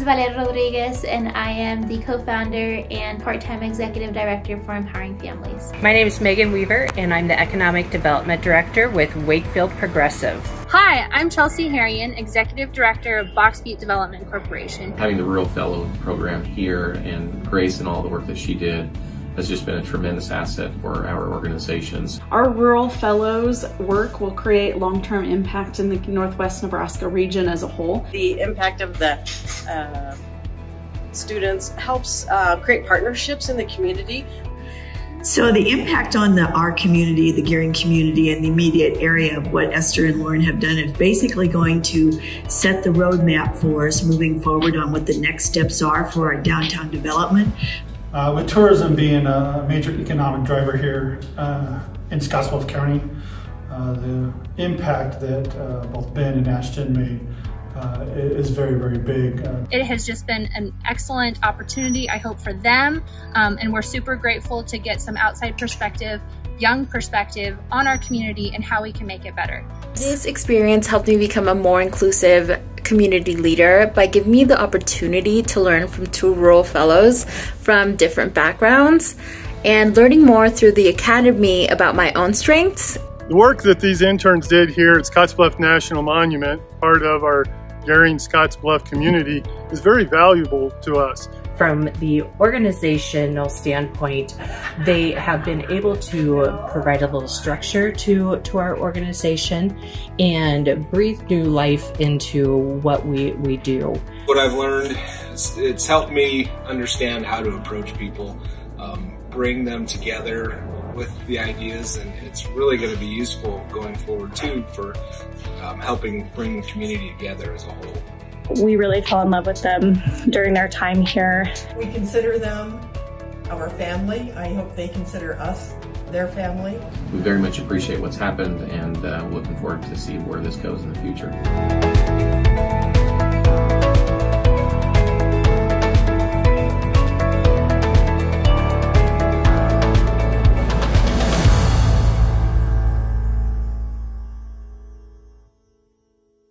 is Valeria Rodriguez and I am the co-founder and part-time executive director for Empowering Families. My name is Megan Weaver and I'm the Economic Development Director with Wakefield Progressive. Hi, I'm Chelsea Harrion, Executive Director of Box Butte Development Corporation. Having the Rural Fellow program here and Grace and all the work that she did has just been a tremendous asset for our organizations. Our Rural Fellows work will create long-term impact in the Northwest Nebraska region as a whole. The impact of the uh, students helps uh, create partnerships in the community. So the impact on the our community, the Gering community, and the immediate area of what Esther and Lauren have done is basically going to set the roadmap for us moving forward on what the next steps are for our downtown development. Uh, with tourism being a major economic driver here uh, in Scotts Bluff County, uh, the impact that uh, both Ben and Ashton made uh, is very, very big. Uh, it has just been an excellent opportunity, I hope, for them, um, and we're super grateful to get some outside perspective young perspective on our community and how we can make it better. This experience helped me become a more inclusive community leader by giving me the opportunity to learn from two rural fellows from different backgrounds and learning more through the academy about my own strengths. The work that these interns did here at Scotts Bluff National Monument, part of our Gering Scottsbluff community, is very valuable to us from the organizational standpoint, they have been able to provide a little structure to, to our organization and breathe new life into what we, we do. What I've learned, it's helped me understand how to approach people, um, bring them together with the ideas, and it's really going to be useful going forward too for um, helping bring the community together as a whole we really fell in love with them during their time here. We consider them our family. I hope they consider us their family. We very much appreciate what's happened and uh, looking forward to see where this goes in the future.